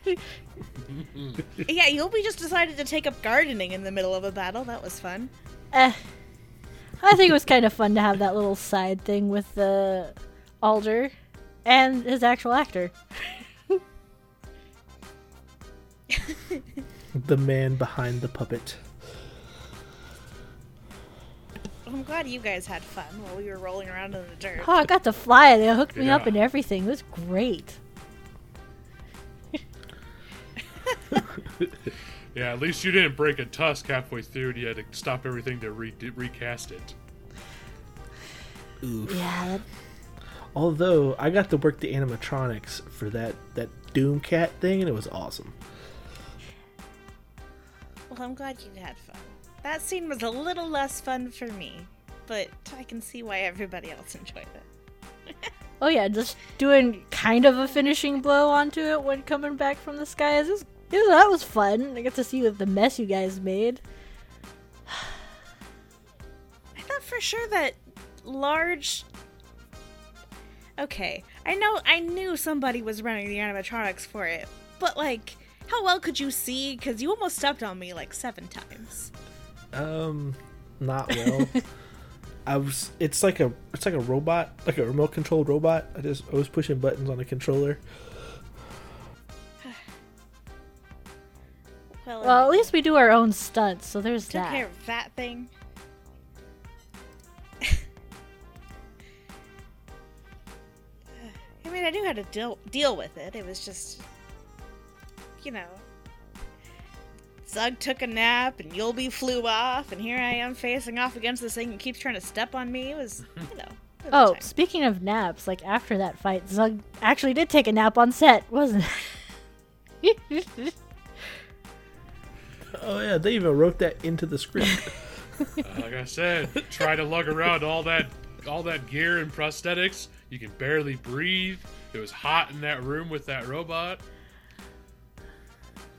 [SPEAKER 3] Yeah, Yulby just decided to take up gardening in the middle of a battle. That was fun.
[SPEAKER 2] Eh. I think it was kind of fun to have that little side thing with the Alder and his actual actor.
[SPEAKER 1] The man behind the puppet.
[SPEAKER 3] I'm glad you guys had fun while we were rolling around in the dirt.
[SPEAKER 2] Oh, I got to fly. They hooked me up and everything. It was great.
[SPEAKER 4] Yeah, at least you didn't break a tusk halfway through and you had to stop everything to re- recast it.
[SPEAKER 1] Oof.
[SPEAKER 2] Yeah, that,
[SPEAKER 1] Although I got to work the animatronics for that that Doom Cat thing, and it was awesome.
[SPEAKER 3] I'm glad you had fun. That scene was a little less fun for me, but I can see why everybody else enjoyed it.
[SPEAKER 2] oh yeah, just doing kind of a finishing blow onto it when coming back from the skies. It was, it was, that was fun. I got to see the mess you guys made.
[SPEAKER 3] I thought for sure that large. Okay, I know I knew somebody was running the animatronics for it, but like how well could you see? Because you almost stepped on me like seven times.
[SPEAKER 1] Um, not well. I was. It's like a. It's like a robot, like a remote controlled robot. I just I was pushing buttons on a controller.
[SPEAKER 3] Well,
[SPEAKER 2] Well, at least we do our own stunts, so there's
[SPEAKER 3] took
[SPEAKER 2] that.
[SPEAKER 3] care of that thing. I mean, I knew how to deal deal with it. It was just, you know, Zug took a nap and Yulby flew off, and here I am facing off against this thing that keeps trying to step on me. It was, you know.
[SPEAKER 2] Oh,
[SPEAKER 3] time.
[SPEAKER 2] speaking of naps, like after that fight, Zug actually did take a nap on set, wasn't it?
[SPEAKER 1] Oh yeah, they even wrote that into the script.
[SPEAKER 4] like I said, try to lug around all that all that gear and prosthetics. You can barely breathe. It was hot in that room with that robot.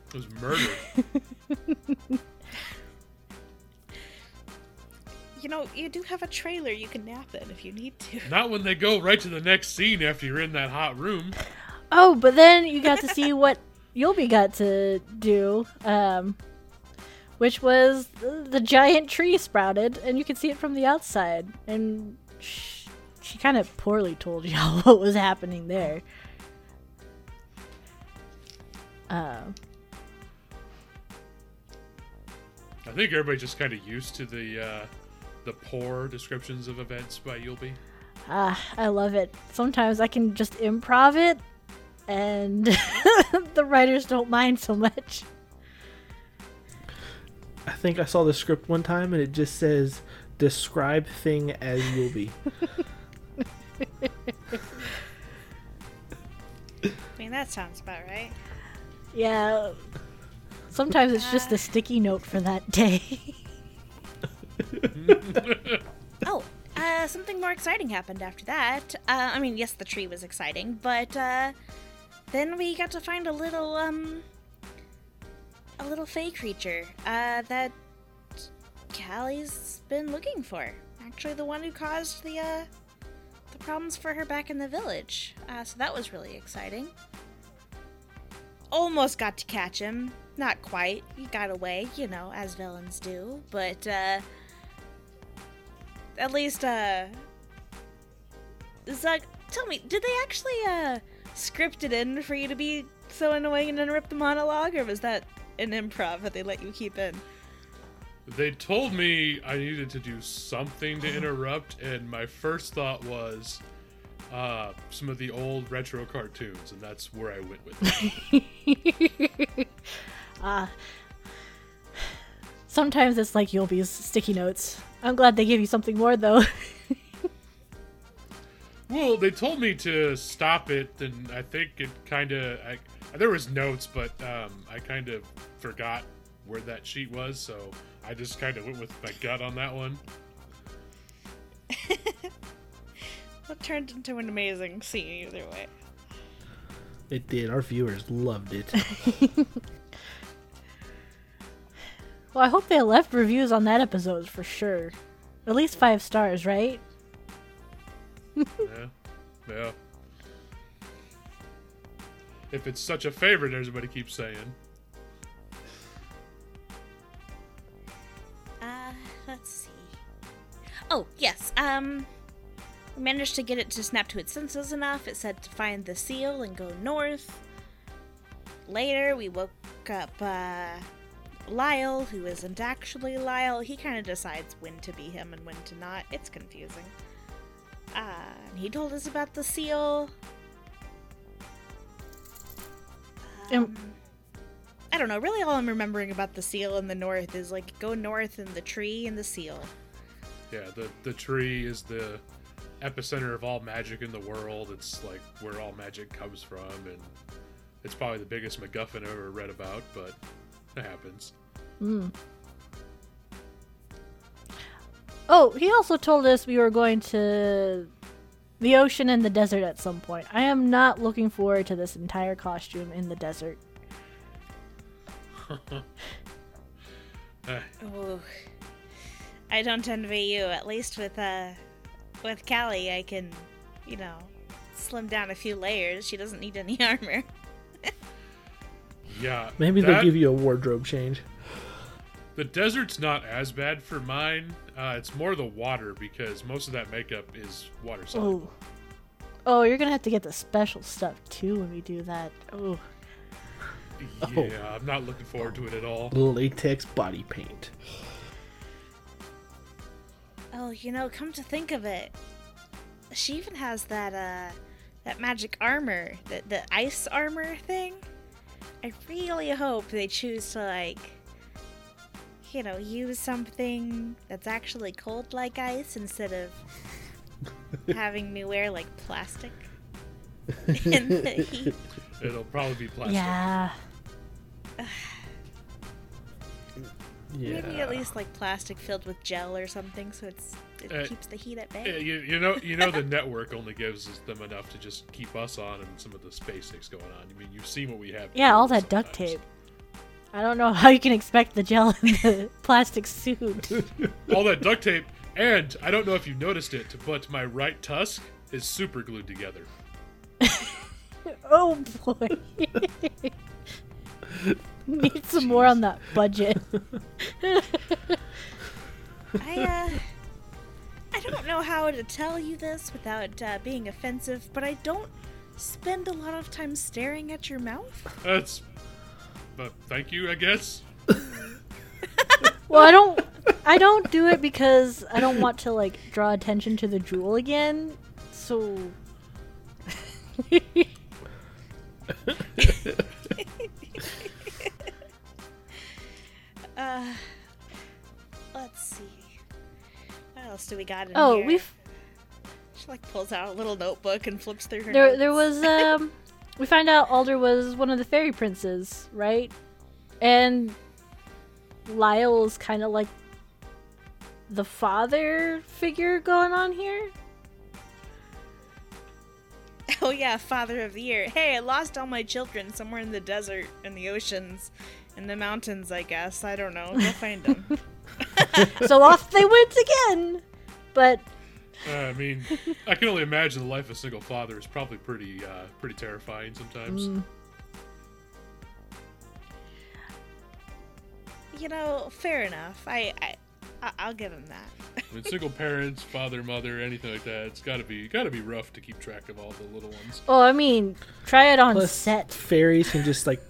[SPEAKER 4] It was murder.
[SPEAKER 3] You know, you do have a trailer you can nap in if you need to.
[SPEAKER 4] Not when they go right to the next scene after you're in that hot room.
[SPEAKER 2] oh, but then you got to see what Yulby got to do, um, which was the, the giant tree sprouted, and you could see it from the outside. And sh- she kind of poorly told y'all what was happening there. Um,
[SPEAKER 4] I think everybody's just kind of used to the uh, the poor descriptions of events by Yulby.
[SPEAKER 2] Ah, I love it. Sometimes I can just improv it, and the writers don't mind so much.
[SPEAKER 1] I think I saw the script one time and it just says describe thing as you'll be.
[SPEAKER 3] I mean, that sounds about right.
[SPEAKER 2] Yeah. Sometimes it's just a sticky note for that day.
[SPEAKER 3] Oh, uh, something more exciting happened after that. Uh, I mean, yes, the tree was exciting, but uh, then we got to find a little, um, a little Fae creature uh, that Callie's been looking for. Actually, the one who caused the uh, the problems for her back in the village. Uh, so that was really exciting. Almost got to catch him. Not quite. He got away, you know, as villains do. But uh, at least uh Zug, tell me, did they actually uh script it in for you to be so annoying and interrupt the monologue, or was that an improv that they let you keep in?
[SPEAKER 4] They told me I needed to do something to interrupt, and my first thought was uh, some of the old retro cartoons, and that's where I went with it.
[SPEAKER 2] Ah. Sometimes it's like Yulby's sticky notes. I'm glad they gave you something more though.
[SPEAKER 4] well, they told me to stop it, and I think it kind of. There was notes, but um, I kind of forgot where that sheet was, so I just kind of went with my gut on that one.
[SPEAKER 3] It turned into an amazing scene either way.
[SPEAKER 1] It did. Our viewers loved it.
[SPEAKER 2] well, I hope they left reviews on that episode for sure. At least five stars, right?
[SPEAKER 4] yeah, yeah. If it's such a favorite, everybody keeps saying.
[SPEAKER 3] Uh, let's see. Oh, yes, um. We managed to get it to snap to its senses enough. It said to find the seal and go north. Later, we woke up, uh. Lyle, who isn't actually Lyle. He kind of decides when to be him and when to not. It's confusing. Uh, and he told us about the seal.
[SPEAKER 2] Um,
[SPEAKER 3] Um, I don't know. Really, all I'm remembering about the seal in the north is like go north and the tree and the seal.
[SPEAKER 4] Yeah, the the tree is the epicenter of all magic in the world. It's like where all magic comes from, and it's probably the biggest MacGuffin I've ever read about. But it happens.
[SPEAKER 2] Mm. Oh, he also told us we were going to the ocean and the desert at some point. I am not looking forward to this entire costume in the desert.
[SPEAKER 3] Ooh. I don't envy you. At least with uh, with Callie, I can, you know, slim down a few layers. She doesn't need any armor.
[SPEAKER 4] Yeah.
[SPEAKER 1] Maybe they'll give you a wardrobe change.
[SPEAKER 4] The desert's not as bad for mine. Uh, it's more the water because most of that makeup is water soluble.
[SPEAKER 2] Oh. Oh, you're gonna have to get the special stuff too when we do that. Oh.
[SPEAKER 1] Oh.
[SPEAKER 4] Yeah, I'm not looking forward to it at all.
[SPEAKER 1] Latex body paint.
[SPEAKER 3] Oh, you know, come to think of it, she even has that uh that magic armor, the the ice armor thing. I really hope they choose to like you know, use something that's actually cold like ice instead of having me wear like plastic in the heat.
[SPEAKER 4] It'll probably be plastic.
[SPEAKER 2] Yeah.
[SPEAKER 1] Yeah.
[SPEAKER 3] Maybe at least like plastic filled with gel or something so it's it
[SPEAKER 4] Uh,
[SPEAKER 3] keeps the heat at
[SPEAKER 4] Yeah,
[SPEAKER 3] bay.
[SPEAKER 4] you, you know, you know, the network only gives them enough to just keep us on and some of the space things going on. I mean, you've seen what we have.
[SPEAKER 2] Yeah, all
[SPEAKER 4] with
[SPEAKER 2] that duct tape. I don't know how you can expect the gel in the plastic suit.
[SPEAKER 4] all that duct tape, and I don't know if you noticed it, but my right tusk is super glued together.
[SPEAKER 2] oh boy. Need some more on that budget.
[SPEAKER 3] I uh I don't know how to tell you this without uh, being offensive, but I don't spend a lot of time staring at your mouth.
[SPEAKER 4] That's, but thank you, I guess.
[SPEAKER 2] Well, I don't I don't do it because I don't want to like draw attention to the jewel again. So
[SPEAKER 3] Uh let's see. What else do we got in
[SPEAKER 2] Oh,
[SPEAKER 3] here?
[SPEAKER 2] we've
[SPEAKER 3] She like pulls out a little notebook and flips through her
[SPEAKER 2] there there was um we find out Alder was one of the fairy princes, right? And Lyle's kind of like the father figure going on here.
[SPEAKER 3] Oh yeah, father of the year. Hey, I lost all my children somewhere in the desert, in the oceans, in the mountains, I guess. I don't know. Go find them.
[SPEAKER 2] so off they went again. But
[SPEAKER 4] Uh, I mean, I can only imagine the life of a single father is probably pretty, uh, pretty terrifying sometimes.
[SPEAKER 2] mm,
[SPEAKER 3] you know, fair enough. I, I I- I'll give him that.
[SPEAKER 4] I mean, single parents, father, mother, anything like that, it's gotta be, gotta be rough to keep track of all the little ones.
[SPEAKER 2] well, I mean, try it on
[SPEAKER 1] Plus,
[SPEAKER 2] set.
[SPEAKER 1] fairies can just like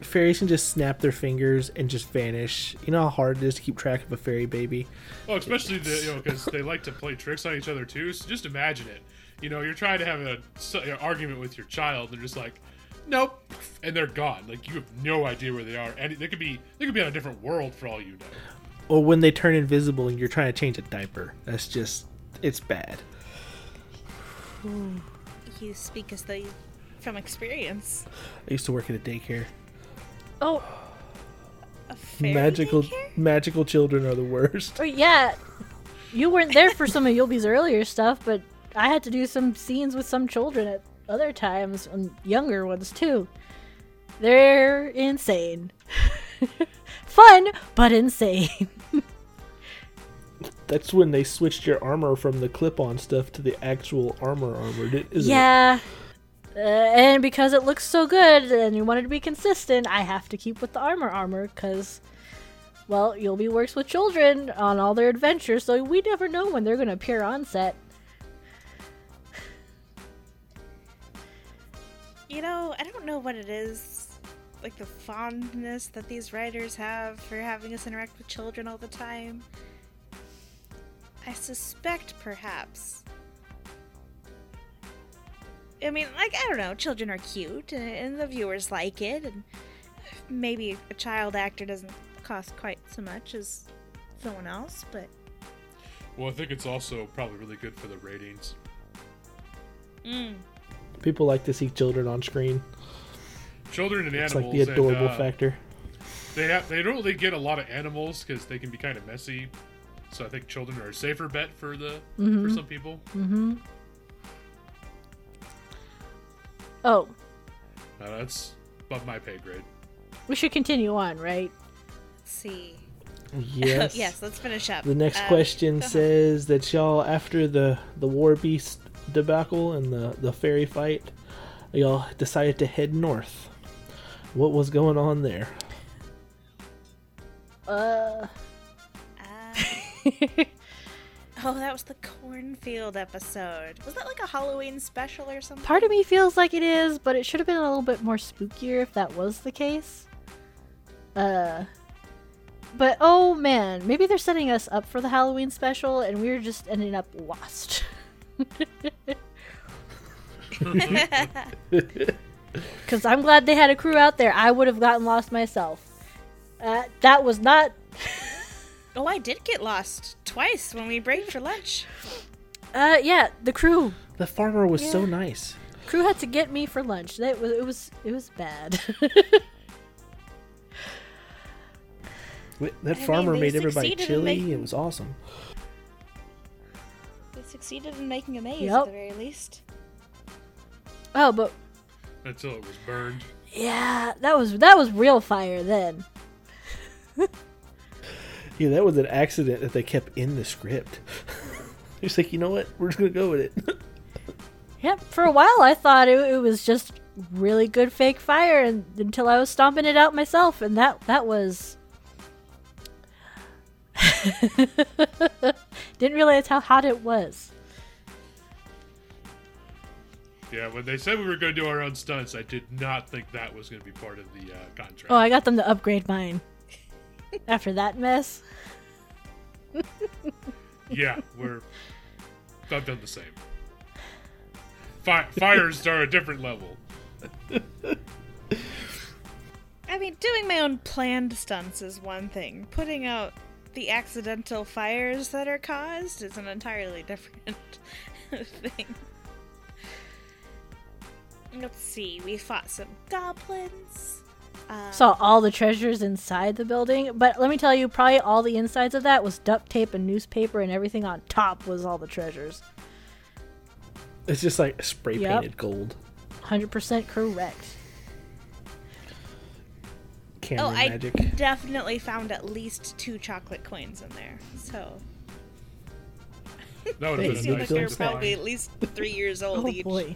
[SPEAKER 1] fairies can just snap their fingers and just vanish. You know how hard it is to keep track of a fairy baby.
[SPEAKER 4] Well, especially the, you know because they like to play tricks on each other too. So just imagine it. You know, you're trying to have a, s- an argument with your child, and they're just like, "Nope," and they're gone. Like you have no idea where they are, and they could be they could be on a different world for all you know.
[SPEAKER 1] Or when they turn invisible and you're trying to change a diaper. That's just it's bad.
[SPEAKER 3] You speak as though you from experience.
[SPEAKER 1] I used to work at a daycare.
[SPEAKER 2] Oh,
[SPEAKER 1] magical magical children are the worst.
[SPEAKER 2] oh yeah. You weren't there for some of Yulby's earlier stuff, but I had to do some scenes with some children at other times, and younger ones too. They're insane. Fun, but insane.
[SPEAKER 1] That's when they switched your armor from the clip-on stuff to the actual armor armor. Isn't it?
[SPEAKER 2] Uh, and because it looks so good and you wanted to be consistent, I have to keep with the armor armor because, well, Yulby works with children on all their adventures, so we never know when they're going to appear on set.
[SPEAKER 3] You know, I don't know what it is, like the fondness that these writers have for having us interact with children all the time. I suspect perhaps. I mean, like, I don't know, children are cute, and, and the viewers like it, and maybe a child actor doesn't cost quite so much as someone else, but.
[SPEAKER 4] Well, I think it's also probably really good for the ratings.
[SPEAKER 3] Mm.
[SPEAKER 1] People like to see children on screen.
[SPEAKER 4] Children and
[SPEAKER 1] It's
[SPEAKER 4] animals.
[SPEAKER 1] like the adorable
[SPEAKER 4] and, uh,
[SPEAKER 1] factor.
[SPEAKER 4] They have, they don't really get a lot of animals because they can be kind of messy. So I think children are a safer bet for the for some people.
[SPEAKER 2] Mm-hmm. Oh,
[SPEAKER 4] Uh, that's above my pay grade.
[SPEAKER 2] we should continue on, right?
[SPEAKER 3] Let's see.
[SPEAKER 1] Yes.
[SPEAKER 3] yes, let's finish up.
[SPEAKER 1] The next
[SPEAKER 3] Um,
[SPEAKER 1] question
[SPEAKER 3] go ahead.
[SPEAKER 1] says that y'all, after the the war beast debacle and the the fairy fight, y'all decided to head north. What was going on there?
[SPEAKER 2] Uh.
[SPEAKER 3] Uh, oh, that was the cornfield episode. Was that like a Halloween special or something?
[SPEAKER 2] Part of me feels like it is, but it should have been a little bit more spookier if that was the case. Uh. But oh man, maybe they're setting us up for the Halloween special and we're just ending up lost. Because I'm glad they had a crew out there. I would have gotten lost myself. Uh, that was not.
[SPEAKER 3] Oh, I did get lost twice when we break for lunch.
[SPEAKER 2] Uh, yeah, the crew.
[SPEAKER 1] The farmer was so nice.
[SPEAKER 2] Crew had to get me for lunch. That was it was it was bad.
[SPEAKER 1] Wait, That
[SPEAKER 3] I
[SPEAKER 1] farmer
[SPEAKER 3] they
[SPEAKER 1] made everybody
[SPEAKER 3] succeeded in
[SPEAKER 1] chilly.
[SPEAKER 3] making-
[SPEAKER 1] It was awesome.
[SPEAKER 3] We succeeded in making a maze
[SPEAKER 2] Yep.
[SPEAKER 3] at the very least.
[SPEAKER 2] oh, but
[SPEAKER 4] Until it was burned.
[SPEAKER 2] yeah, that was that was real fire then.
[SPEAKER 1] Yeah, that was an accident that they kept in the script. He's like, you know what? We're just gonna go with it.
[SPEAKER 2] Yep. For a while, I thought it, it was just really good fake fire, and until I was stomping it out myself, and that that was. Didn't realize how hot it was.
[SPEAKER 4] Yeah, when they said we were going to do our own stunts, I did not think that was going to be part of the uh, contract.
[SPEAKER 2] Oh, I got them to upgrade mine. After that mess.
[SPEAKER 4] Yeah, we're. I've done the same. Fi- fires are a different level.
[SPEAKER 3] I mean, doing my own planned stunts is one thing. Putting out the accidental fires that are caused is an entirely different thing. Let's see. We fought some goblins. Uh,
[SPEAKER 2] Saw all the treasures inside the building, but let me tell you, probably all the insides of that was duct tape and newspaper, and everything on top was all the treasures.
[SPEAKER 1] it's just like spray
[SPEAKER 2] Yep.
[SPEAKER 1] painted gold.
[SPEAKER 2] 100% correct.
[SPEAKER 1] Camera
[SPEAKER 3] oh, I definitely found at least two chocolate coins in there. So
[SPEAKER 4] That would
[SPEAKER 1] Hey,
[SPEAKER 4] have been a nice
[SPEAKER 3] like they're
[SPEAKER 4] thing to
[SPEAKER 1] stop.
[SPEAKER 3] probably at least three years old
[SPEAKER 2] Oh
[SPEAKER 3] each.
[SPEAKER 2] boy.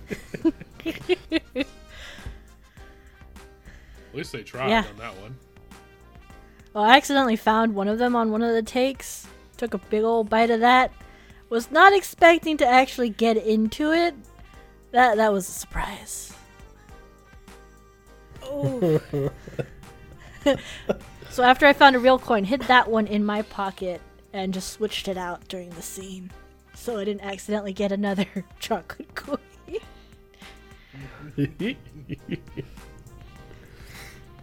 [SPEAKER 4] At least they tried
[SPEAKER 2] Yeah.
[SPEAKER 4] on that one.
[SPEAKER 2] Well, I accidentally found one of them on one of the takes. Took a big old bite of that. Was not expecting to actually get into it. That that was a surprise.
[SPEAKER 3] Oh,
[SPEAKER 2] So after I found a real coin, hid that one in my pocket and just switched it out during the scene, so I didn't accidentally get another chocolate coin.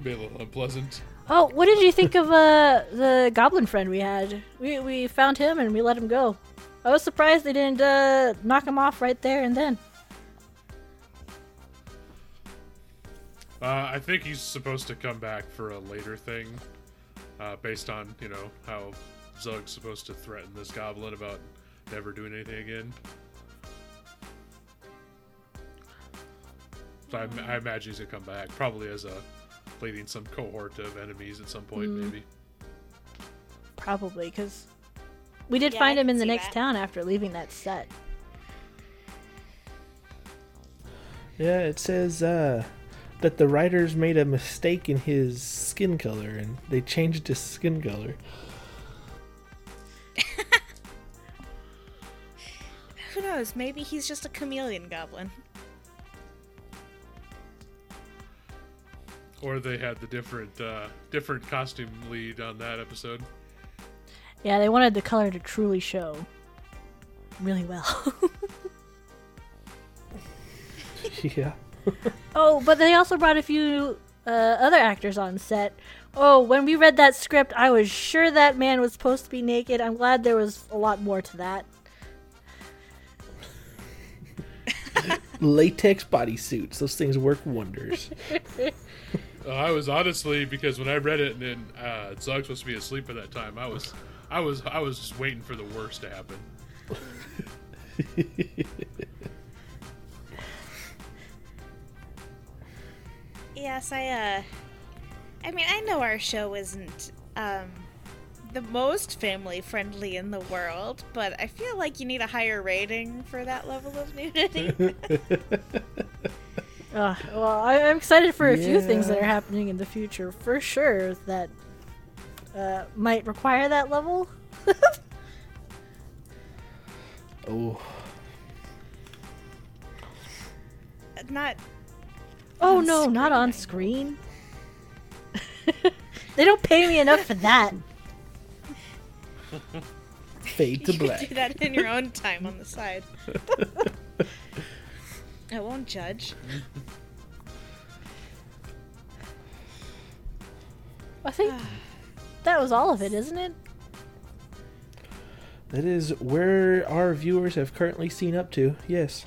[SPEAKER 4] Be a little unpleasant.
[SPEAKER 2] Oh, what did you think of uh the goblin friend we had? We we found him and we let him go. I was surprised they didn't uh, knock him off right there and then.
[SPEAKER 4] Uh, I think he's supposed to come back for a later thing, uh, based on you know how Zug's supposed to threaten this goblin about never doing anything again. So I, I imagine he's gonna come back, probably as a leading some cohort of enemies at some point,
[SPEAKER 2] Mm.
[SPEAKER 4] maybe.
[SPEAKER 2] Probably, because we did
[SPEAKER 3] Yeah,
[SPEAKER 2] find him in the next
[SPEAKER 3] that.
[SPEAKER 2] town after leaving that set.
[SPEAKER 1] Yeah, it says uh, that the writers made a mistake in his skin color and they changed his skin color.
[SPEAKER 3] who knows? Maybe he's just a chameleon goblin.
[SPEAKER 4] Or they had the different uh, different costume lead on that episode.
[SPEAKER 2] Yeah, they wanted the color to truly show really well.
[SPEAKER 1] yeah.
[SPEAKER 2] oh, but they also brought a few uh, other actors on set. Oh, when we read that script, I was sure that man was supposed to be naked. I'm glad there was a lot more to that.
[SPEAKER 1] Latex bodysuits. Those things work wonders.
[SPEAKER 4] Uh, I was honestly because when I read it and then uh, Zug's supposed to be asleep at that time, I was, I was, I was just waiting for the worst to happen.
[SPEAKER 3] Yes, I uh I mean, I know our show isn't um the most family friendly in the world, but I feel like you need a higher rating for that level of nudity.
[SPEAKER 2] Uh, well, I, I'm excited for a few things that are happening in the future, for sure. That uh, might require that level.
[SPEAKER 1] Oh,
[SPEAKER 3] Not
[SPEAKER 2] Oh
[SPEAKER 3] On
[SPEAKER 2] no, not on
[SPEAKER 3] I
[SPEAKER 2] screen. they don't pay me enough for that.
[SPEAKER 1] fade to
[SPEAKER 3] you
[SPEAKER 1] black.
[SPEAKER 3] do that in your own time on the side. I won't judge.
[SPEAKER 2] I think that was all of it, isn't it?
[SPEAKER 1] That is where our viewers have currently seen up to. Yes.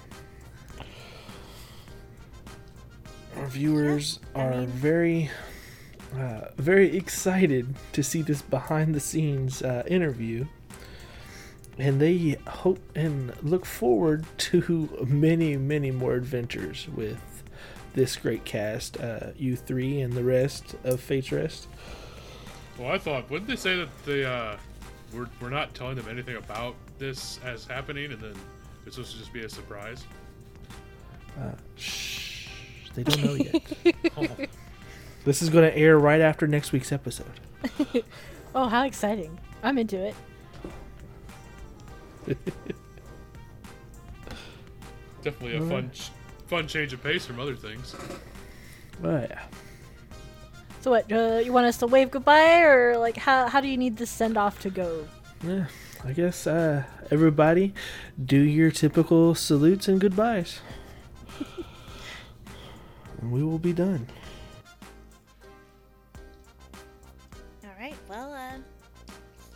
[SPEAKER 1] Our viewers
[SPEAKER 3] I
[SPEAKER 1] are
[SPEAKER 3] mean-
[SPEAKER 1] very, uh, very excited to see this behind the scenes uh, interview. And they hope and look forward to many, many more adventures with this great cast, uh, you three and the rest of Fate's Rest.
[SPEAKER 4] Well, I thought, wouldn't they say that they uh, we're we're not telling them anything about this as happening, and then it's supposed to just be a surprise?
[SPEAKER 1] Uh, shh, they don't know yet.
[SPEAKER 4] Oh,
[SPEAKER 1] this is going to air right after next week's episode.
[SPEAKER 2] Oh, how exciting! I'm into it.
[SPEAKER 4] Definitely a fun ch- fun change of pace from other things.
[SPEAKER 1] Oh yeah.
[SPEAKER 2] So what? Uh, you want us to wave goodbye, or like how how do you need this send off to go?
[SPEAKER 1] Yeah, I guess uh, everybody do your typical salutes and goodbyes. and we will be done.
[SPEAKER 3] All right. Well, uh,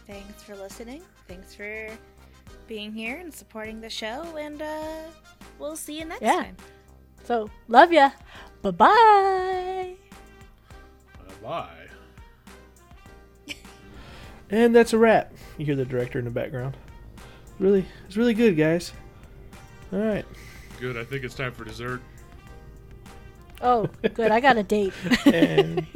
[SPEAKER 3] thanks for listening. Thanks for being here and supporting the show, and uh, we'll see you next
[SPEAKER 2] Yeah.
[SPEAKER 3] time.
[SPEAKER 2] So love ya. Bye bye.
[SPEAKER 4] Uh, bye.
[SPEAKER 1] And that's a wrap. You hear the director in the background. Really, it's really good, guys. All right.
[SPEAKER 4] Good. I think it's time for dessert.
[SPEAKER 2] Oh, good. I got a date.
[SPEAKER 1] And